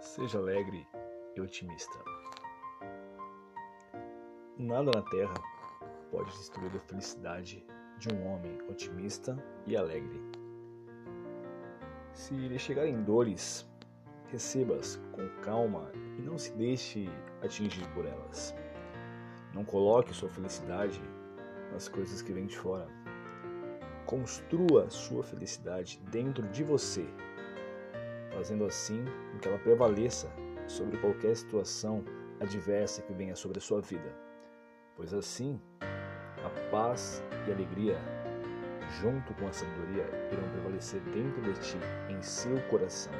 Seja alegre e otimista. Nada na terra pode destruir a felicidade de um homem otimista e alegre. Se lhe chegarem dores, receba-as com calma e não se deixe atingir por elas. Não coloque sua felicidade nas coisas que vêm de fora. Construa sua felicidade dentro de você, fazendo assim com que ela prevaleça sobre qualquer situação adversa que venha sobre a sua vida, pois assim a paz e a alegria, junto com a sabedoria, irão prevalecer dentro de ti, em seu coração.